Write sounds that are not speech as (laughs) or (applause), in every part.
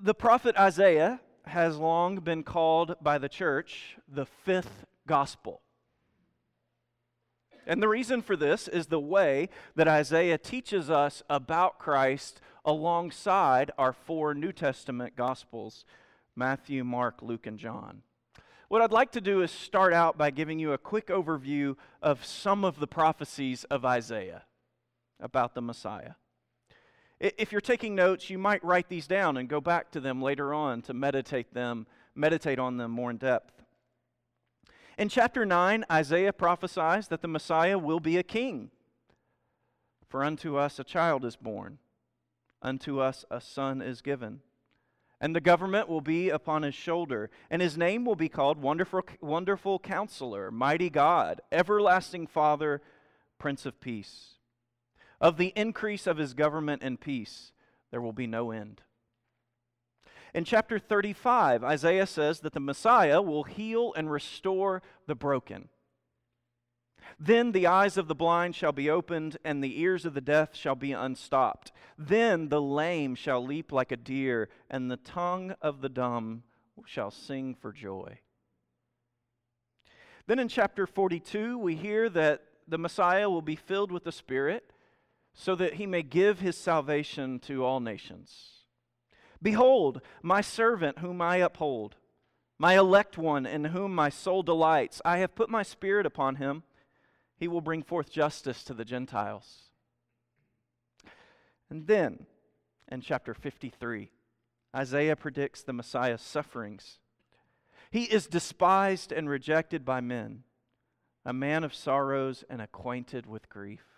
The prophet Isaiah has long been called by the church the fifth gospel. And the reason for this is the way that Isaiah teaches us about Christ alongside our four New Testament gospels Matthew, Mark, Luke, and John. What I'd like to do is start out by giving you a quick overview of some of the prophecies of Isaiah about the Messiah. If you're taking notes, you might write these down and go back to them later on to meditate them, meditate on them more in depth. In chapter 9, Isaiah prophesies that the Messiah will be a king. For unto us a child is born, unto us a son is given. And the government will be upon his shoulder, and his name will be called Wonderful, Wonderful Counselor, Mighty God, Everlasting Father, Prince of Peace. Of the increase of his government and peace, there will be no end. In chapter 35, Isaiah says that the Messiah will heal and restore the broken. Then the eyes of the blind shall be opened, and the ears of the deaf shall be unstopped. Then the lame shall leap like a deer, and the tongue of the dumb shall sing for joy. Then in chapter 42, we hear that the Messiah will be filled with the Spirit so that he may give his salvation to all nations. Behold, my servant whom I uphold, my elect one in whom my soul delights. I have put my spirit upon him. He will bring forth justice to the Gentiles. And then, in chapter 53, Isaiah predicts the Messiah's sufferings. He is despised and rejected by men, a man of sorrows and acquainted with grief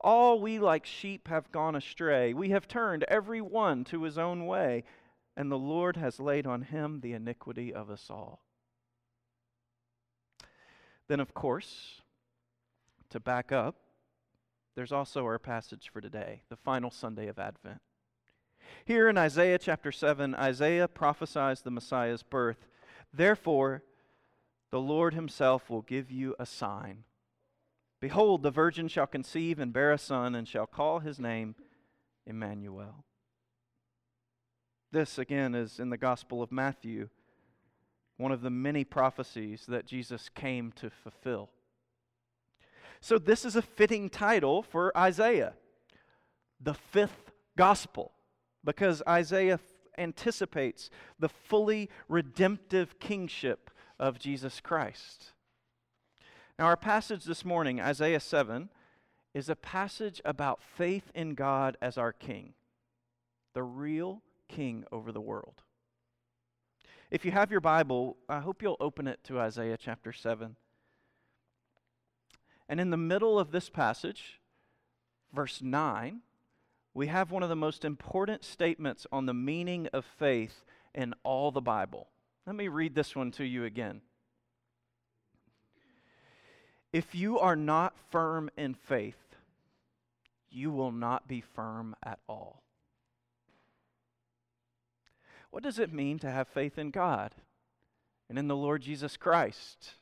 All we like sheep have gone astray. We have turned every one to his own way, and the Lord has laid on him the iniquity of us all. Then, of course, to back up, there's also our passage for today, the final Sunday of Advent. Here in Isaiah chapter 7, Isaiah prophesies the Messiah's birth. Therefore, the Lord himself will give you a sign. Behold, the virgin shall conceive and bear a son, and shall call his name Emmanuel. This, again, is in the Gospel of Matthew, one of the many prophecies that Jesus came to fulfill. So, this is a fitting title for Isaiah, the fifth gospel, because Isaiah anticipates the fully redemptive kingship of Jesus Christ. Now, our passage this morning, Isaiah 7, is a passage about faith in God as our king, the real king over the world. If you have your Bible, I hope you'll open it to Isaiah chapter 7. And in the middle of this passage, verse 9, we have one of the most important statements on the meaning of faith in all the Bible. Let me read this one to you again. If you are not firm in faith, you will not be firm at all. What does it mean to have faith in God and in the Lord Jesus Christ?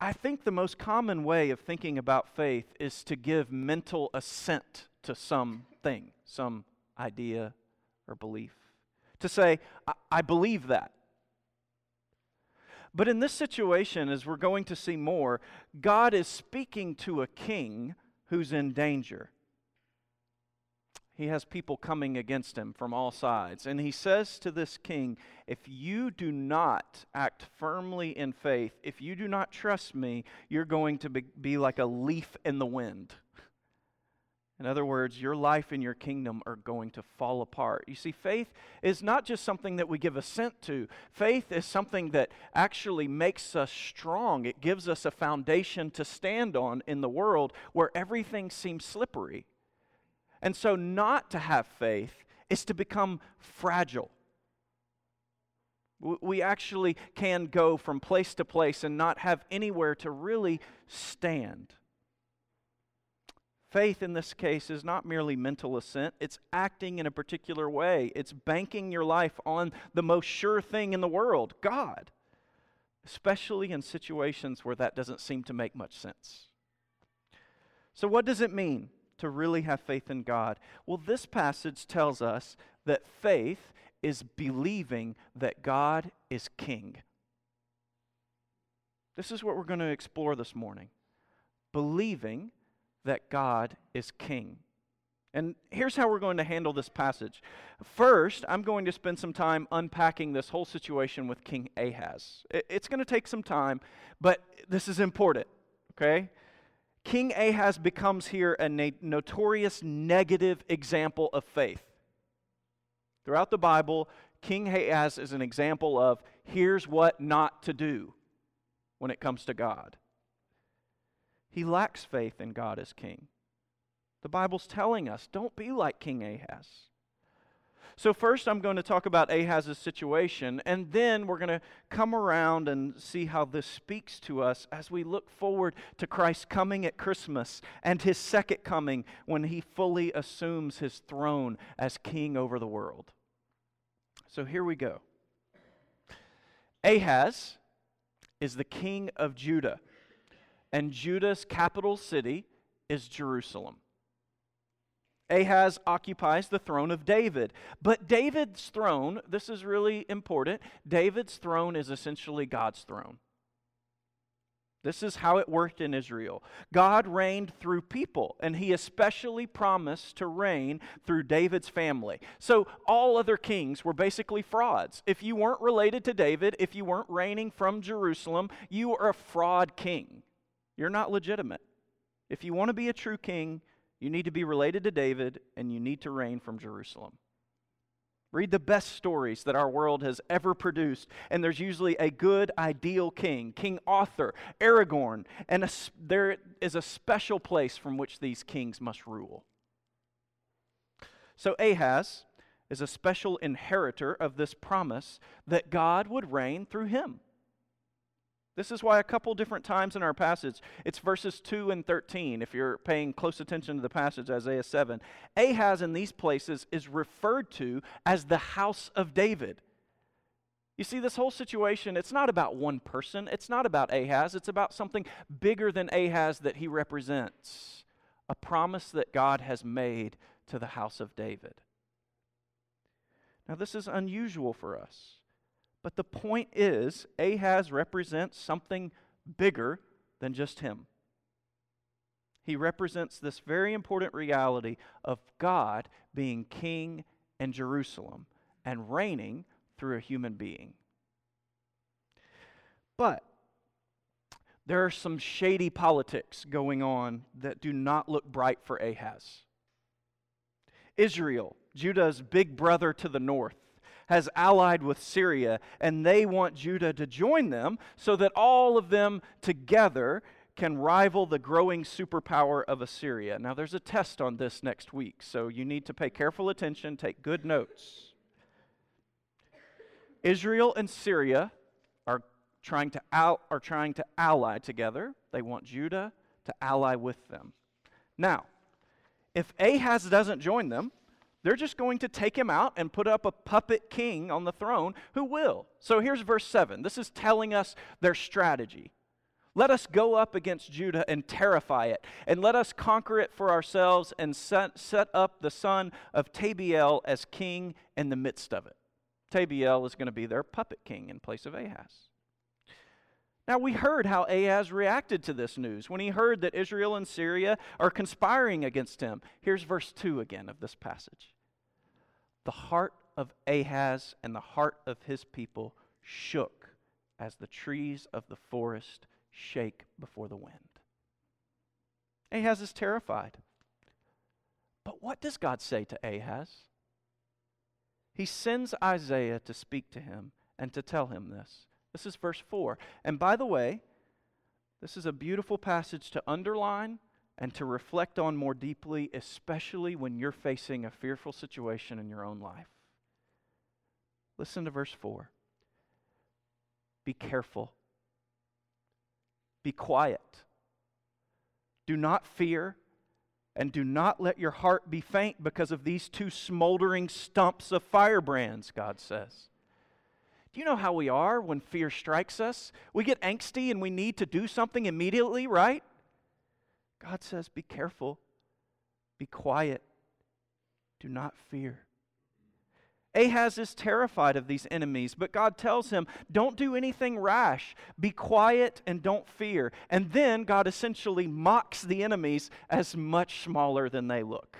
I think the most common way of thinking about faith is to give mental assent to something, some idea or belief. To say, I, I believe that. But in this situation, as we're going to see more, God is speaking to a king who's in danger. He has people coming against him from all sides. And he says to this king, If you do not act firmly in faith, if you do not trust me, you're going to be, like a leaf in the wind. In other words, your life and your kingdom are going to fall apart. You see, faith is not just something that we give assent to, faith is something that actually makes us strong. It gives us a foundation to stand on in the world where everything seems slippery. And so, not to have faith is to become fragile, We actually can go from place to place and not have anywhere to really stand. Faith in this case is not merely mental assent, it's acting in a particular way. It's banking your life on the most sure thing in the world God, especially in situations where that doesn't seem to make much sense. So, what does it mean to really have faith in God? Well, this passage tells us that faith is believing that God is king. This is what we're going to explore this morning. Believing that God is king. And here's how we're going to handle this passage. First, I'm going to spend some time unpacking this whole situation with King Ahaz. It's going to take some time, but this is important, okay? King Ahaz becomes here a notorious negative example of faith. Throughout the Bible, King Ahaz is an example of here's what not to do when it comes to God. He lacks faith in God as king. The Bible's telling us don't be like King Ahaz. So, first, I'm going to talk about Ahaz's situation, and then we're going to come around and see how this speaks to us as we look forward to Christ coming at Christmas and his second coming when he fully assumes his throne as king over the world. So, here we go. Ahaz is the king of Judah, and Judah's capital city is Jerusalem. Ahaz occupies the throne of David. But David's throne, this is really important, David's throne is essentially God's throne. This is how it worked in Israel. God reigned through people, and he especially promised to reign through David's family. So all other kings were basically frauds. If you weren't related to David, if you weren't reigning from Jerusalem, you were a fraud king. You're not legitimate. If you want to be a true king, you need to be related to David and you need to reign from Jerusalem. Read the best stories that our world has ever produced, and there's usually a good, ideal king, King Arthur, Aragorn, and a, there is a special place from which these kings must rule. So Ahaz is a special inheritor of this promise that God would reign through him. This is why a couple different times in our passage, it's verses 2 and 13, if you're paying close attention to the passage, Isaiah 7. Ahaz in these places is referred to as the house of David. You see, this whole situation, it's not about one person, it's not about Ahaz, it's about something bigger than Ahaz that he represents a promise that God has made to the house of David. Now, this is unusual for us. But the point is, Ahaz represents something bigger than just him. He represents this very important reality of God being king in Jerusalem and reigning through a human being. But there are some shady politics going on that do not look bright for Ahaz. Israel, Judah's big brother to the north, has allied with Syria, and they want Judah to join them so that all of them together can rival the growing superpower of Assyria. Now, there's a test on this next week, so you need to pay careful attention, take good notes. Israel and Syria are trying to out, are trying to ally together. They want Judah to ally with them. Now, if Ahaz doesn't join them, they're just going to take him out and put up a puppet king on the throne who will. So here's verse 7. This is telling us their strategy. Let us go up against Judah and terrify it, and let us conquer it for ourselves and set, set up the son of Tabeel as king in the midst of it. Tabeel is going to be their puppet king in place of Ahaz. Now, we heard how Ahaz reacted to this news when he heard that Israel and Syria are conspiring against him. Here's verse 2 again of this passage. The heart of Ahaz and the heart of his people shook as the trees of the forest shake before the wind. Ahaz is terrified. But what does God say to Ahaz? He sends Isaiah to speak to him and to tell him this. This is verse 4. And by the way, this is a beautiful passage to underline and to reflect on more deeply, especially when you're facing a fearful situation in your own life. Listen to verse 4. be careful. Be quiet. Do not fear, and do not let your heart be faint because of these two smoldering stumps of firebrands, God says. Do you know how we are when fear strikes us? We get angsty and we need to do something immediately, right? God says, Be careful, be quiet, do not fear. Ahaz is terrified of these enemies, but God tells him, Don't do anything rash. Be quiet and don't fear. And then God essentially mocks the enemies as much smaller than they look.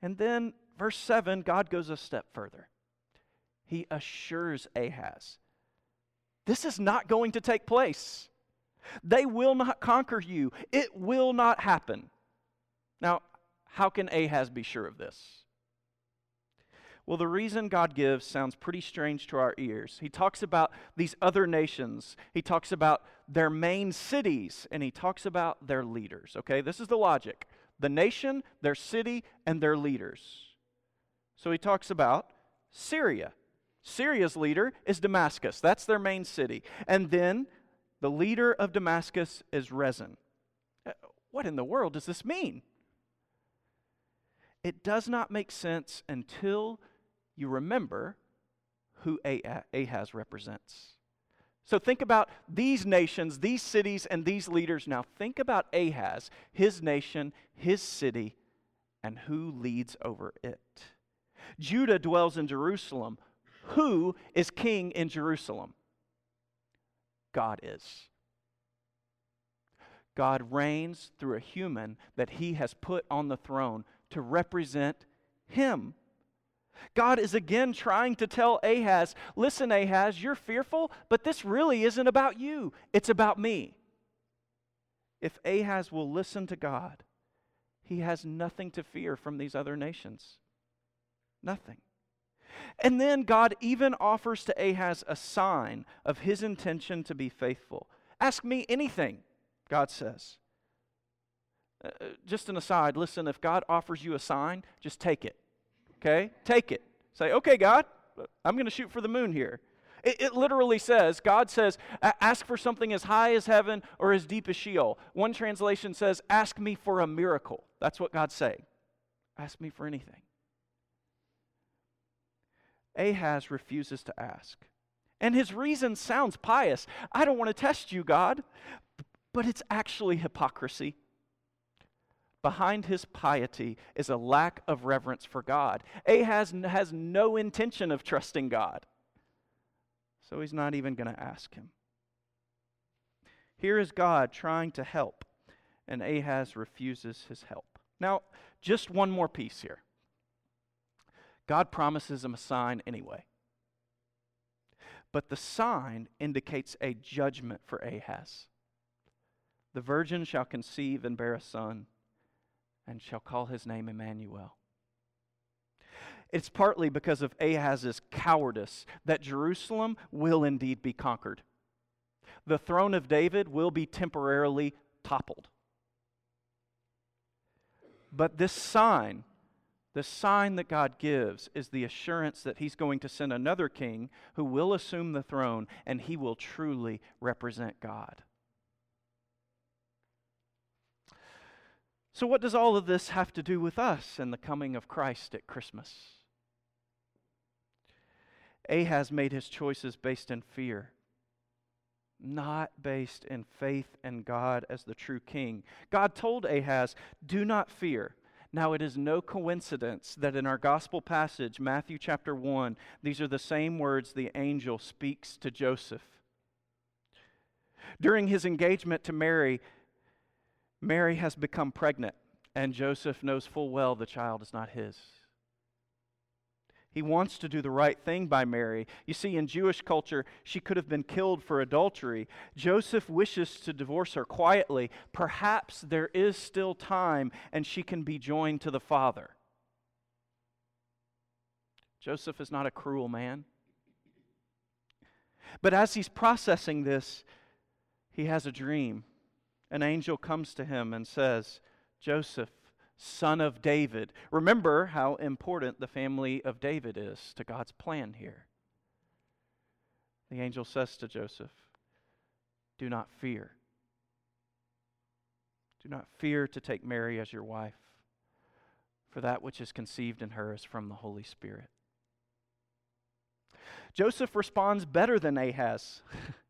And then, verse 7, God goes a step further. He assures Ahaz, This is not going to take place. They will not conquer you, it will not happen. Now, how can Ahaz be sure of this? Well, the reason God gives sounds pretty strange to our ears. He talks about these other nations, he talks about their main cities, and he talks about their leaders. Okay, this is the logic the nation, their city, and their leaders. So he talks about Syria. Syria's leader is Damascus, that's their main city. And then the leader of Damascus is Rezin. Uh, what in the world does this mean? It does not make sense until you remember who Ahaz represents. So think about these nations, these cities, and these leaders. Now think about Ahaz, his nation, his city, and who leads over it. Judah dwells in Jerusalem. Who is king in Jerusalem? God is. God reigns through a human that he has put on the throne to represent him. God is again trying to tell Ahaz, listen, Ahaz, you're fearful, but this really isn't about you, it's about me. If Ahaz will listen to God, he has nothing to fear from these other nations. Nothing. And then God even offers to Ahaz a sign of his intention to be faithful. Ask me anything, God says. Uh, uh just an aside, listen, if God offers you a sign, just take it. Okay? Take it. Say, okay, God, I'm going to shoot for the moon here. It, it, literally says, God says, ask for something as high as heaven or as deep as Sheol. One translation says, ask me for a miracle. That's what God's saying. Ask me for anything. Ahaz refuses to ask. And his reason sounds pious. I don't want to test you, God. But it's actually hypocrisy. Behind his piety is a lack of reverence for God. Ahaz has no intention of trusting God. So he's not even going to ask him. Here is God trying to help, and Ahaz refuses his help. Now, just one more piece here. God promises him a sign anyway. But the sign indicates a judgment for Ahaz. The virgin shall conceive and bear a son and shall call his name Emmanuel. It's partly because of Ahaz's cowardice that Jerusalem will indeed be conquered. The throne of David will be temporarily toppled. But this sign, the sign that God gives, is the assurance that He's going to send another king who will assume the throne and he will truly represent God. So, what does all of this have to do with us and the coming of Christ at Christmas? Ahaz made his choices based in fear, not based in faith in God as the true king. God told Ahaz, Do not fear. Now, it is no coincidence that in our gospel passage, Matthew chapter 1, these are the same words the angel speaks to Joseph. During his engagement to Mary, Mary has become pregnant, and Joseph knows full well the child is not his. He wants to do the right thing by Mary. You see, in Jewish culture, she could have been killed for adultery. Joseph wishes to divorce her quietly. Perhaps there is still time and she can be joined to the Father. Joseph is not a cruel man. But as he's processing this, he has a dream an angel comes to him and says, Joseph, son of David. Remember how important the family of David is to God's plan here. the angel says to Joseph, Do not fear. Do not fear to take Mary as your wife, for that which is conceived in her is from the Holy Spirit. Joseph responds better than Ahaz. (laughs)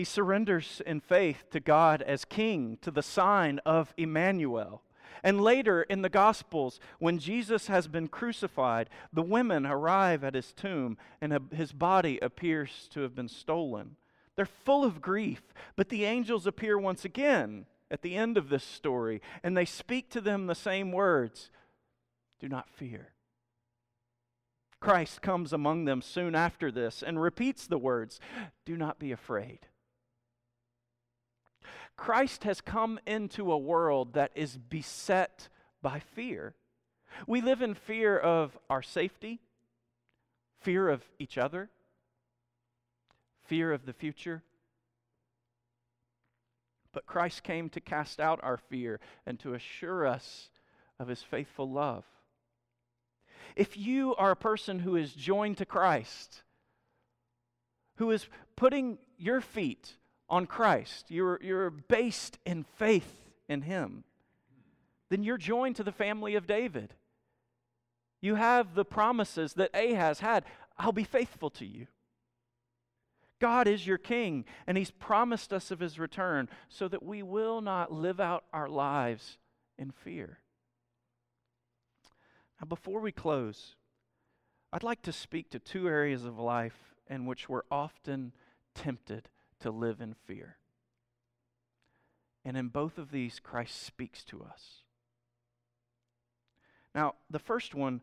he surrenders in faith to God as king, to the sign of Emmanuel. And later in the Gospels, when Jesus has been crucified, the women arrive at his tomb and his body appears to have been stolen. They're full of grief, but the angels appear once again at the end of this story and they speak to them the same words Do not fear. Christ comes among them soon after this and repeats the words Do not be afraid. Christ has come into a world that is beset by fear. We live in fear of our safety, fear of each other, fear of the future. But Christ came to cast out our fear and to assure us of his faithful love. If you are a person who is joined to Christ, who is putting your feet on Christ, you're, you're based in faith in Him, then you're joined to the family of David. You have the promises that Ahaz had I'll be faithful to you. God is your king, and He's promised us of His return so that we will not live out our lives in fear. Now, before we close, I'd like to speak to two areas of life in which we're often tempted to live in fear. And in both of these, Christ speaks to us. Now, the first one,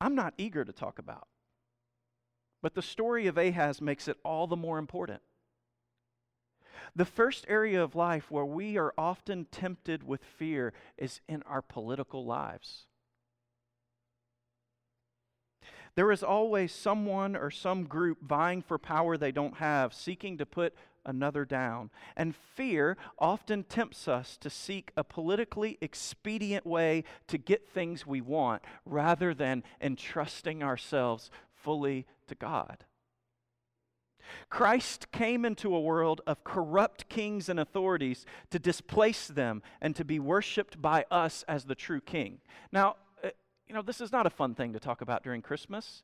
I'm not eager to talk about. But the story of Ahaz makes it all the more important. The first area of life where we are often tempted with fear is in our political lives. There is always someone or some group vying for power they don't have, seeking to put another down. And fear often tempts us to seek a politically expedient way to get things we want rather than entrusting ourselves fully to God. Christ came into a world of corrupt kings and authorities to displace them and to be worshiped by us as the true king. Now, you know, this is not a fun thing to talk about during Christmas,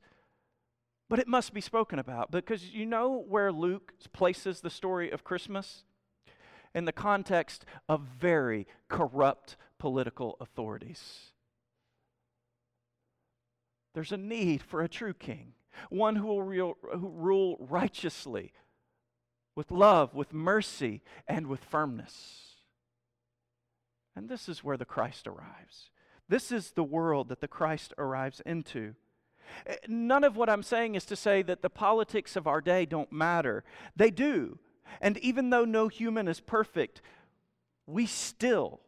but it must be spoken about because you know where Luke places the story of Christmas? In the context of very corrupt political authorities. There's a need for a true king, one who will real, who rule righteously, with love, with mercy, and with firmness. And this is where the Christ arrives. This is the world that the Christ arrives into. Eh, none of what I'm saying is to say that the politics of our day don't matter. They do. And even though no human is perfect, we still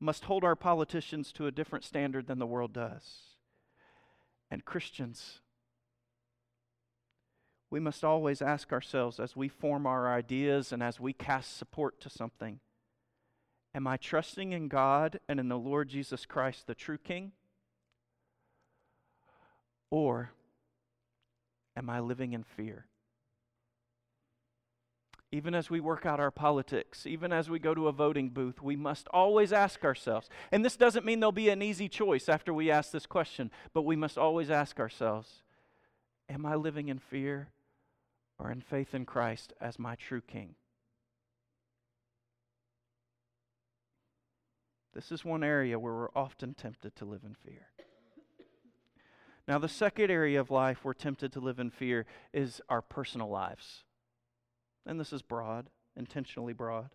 must hold our politicians to a different standard than the world does. And Christians, we must always ask ourselves as we form our ideas and as we cast support to something Am I trusting in God and in the Lord Jesus Christ, the true King? Or am I living in fear? Even as we work out our politics, even as we go to a voting booth, we must always ask ourselves, and this doesn't mean there'll be an easy choice after we ask this question, but we must always ask ourselves, Am I living in fear or in faith in Christ as my true King? This is one area where we're often tempted to live in fear. Now, the second area of life we're tempted to live in fear is our personal lives. And this is broad, intentionally broad.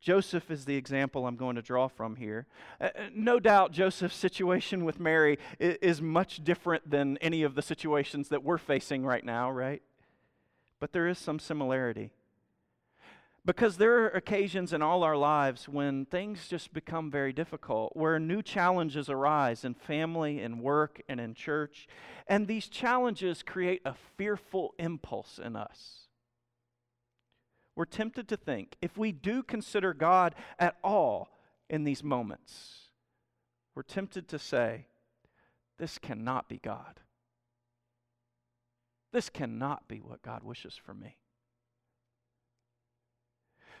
Joseph is the example I'm going to draw from here. Uh, uh no doubt Joseph's situation with Mary is much different than any of the situations that we're facing right now, right? But there is some similarity. Because there are occasions in all our lives when things just become very difficult, where new challenges arise in family, in work, and in church. And these challenges create a fearful impulse in us. We're tempted to think if we do consider God at all in these moments, we're tempted to say, this cannot be God. This cannot be what God wishes for me.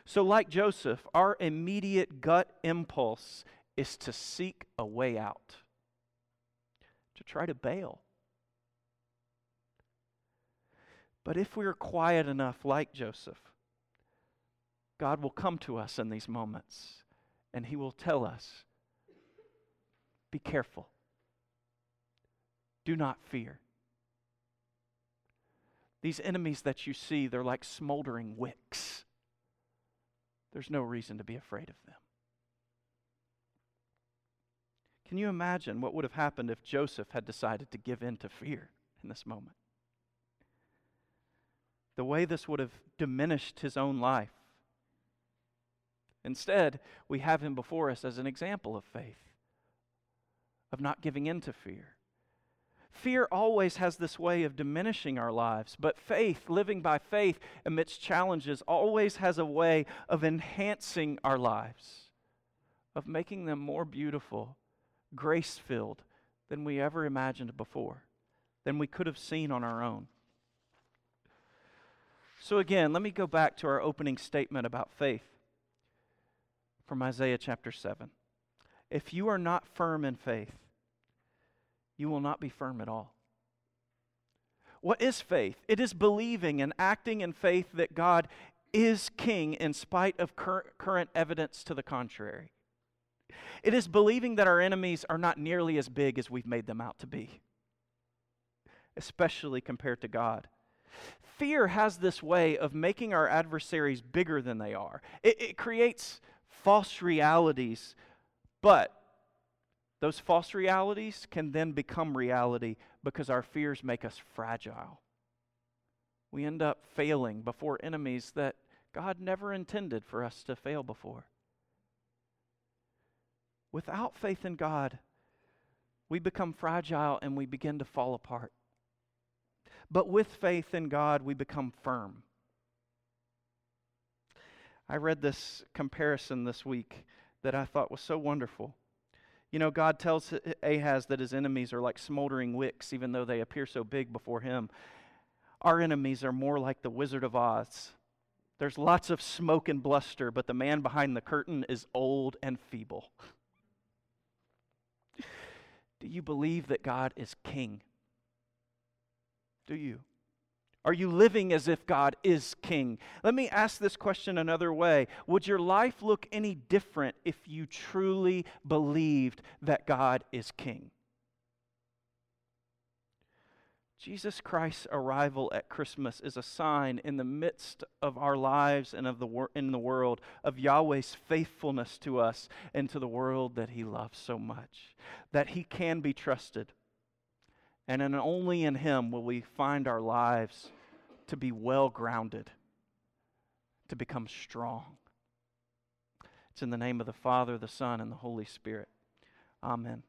So, like Joseph, our immediate gut impulse is to seek a way out, to try to bail. But if we are quiet enough, like Joseph, God will come to us in these moments and He will tell us be careful, do not fear. These enemies that you see, they're like smoldering wicks. There's no reason to be afraid of them. Can you imagine what would have happened if Joseph had decided to give in to fear in this moment? The way this would have diminished his own life. Instead, we have him before us as an example of faith, of not giving in to fear. Fear always has this way of diminishing our lives, but faith, living by faith amidst challenges, always has a way of enhancing our lives, of making them more beautiful, grace filled than we ever imagined before, than we could have seen on our own. So, again, let me go back to our opening statement about faith from Isaiah chapter 7. If you are not firm in faith, you will not be firm at all. What is faith? It is believing and acting in faith that God is king in spite of cur- current evidence to the contrary. It is believing that our enemies are not nearly as big as we've made them out to be, especially compared to God. Fear has this way of making our adversaries bigger than they are. It, it creates false realities, but those false realities can then become reality because our fears make us fragile. We end up failing before enemies that God never intended for us to fail before. Without faith in God, we become fragile and we begin to fall apart. But with faith in God, we become firm. I read this comparison this week that I thought was so wonderful. You know, God tells Ahaz that his enemies are like smoldering wicks, even though they appear so big before him. Our enemies are more like the Wizard of Oz. There's lots of smoke and bluster, but the man behind the curtain is old and feeble. (laughs) Do you believe that God is king? Do you? Are you living as if God is king? Let me ask this question another way. Would your life look any different if you truly believed that God is king? Jesus Christ's arrival at Christmas is a sign in the midst of our lives and of the wor- in the world of Yahweh's faithfulness to us and to the world that he loves so much, that he can be trusted. And in, only in him will we find our lives to be well grounded, to become strong. It's in the name of the Father, the Son, and the Holy Spirit. Amen.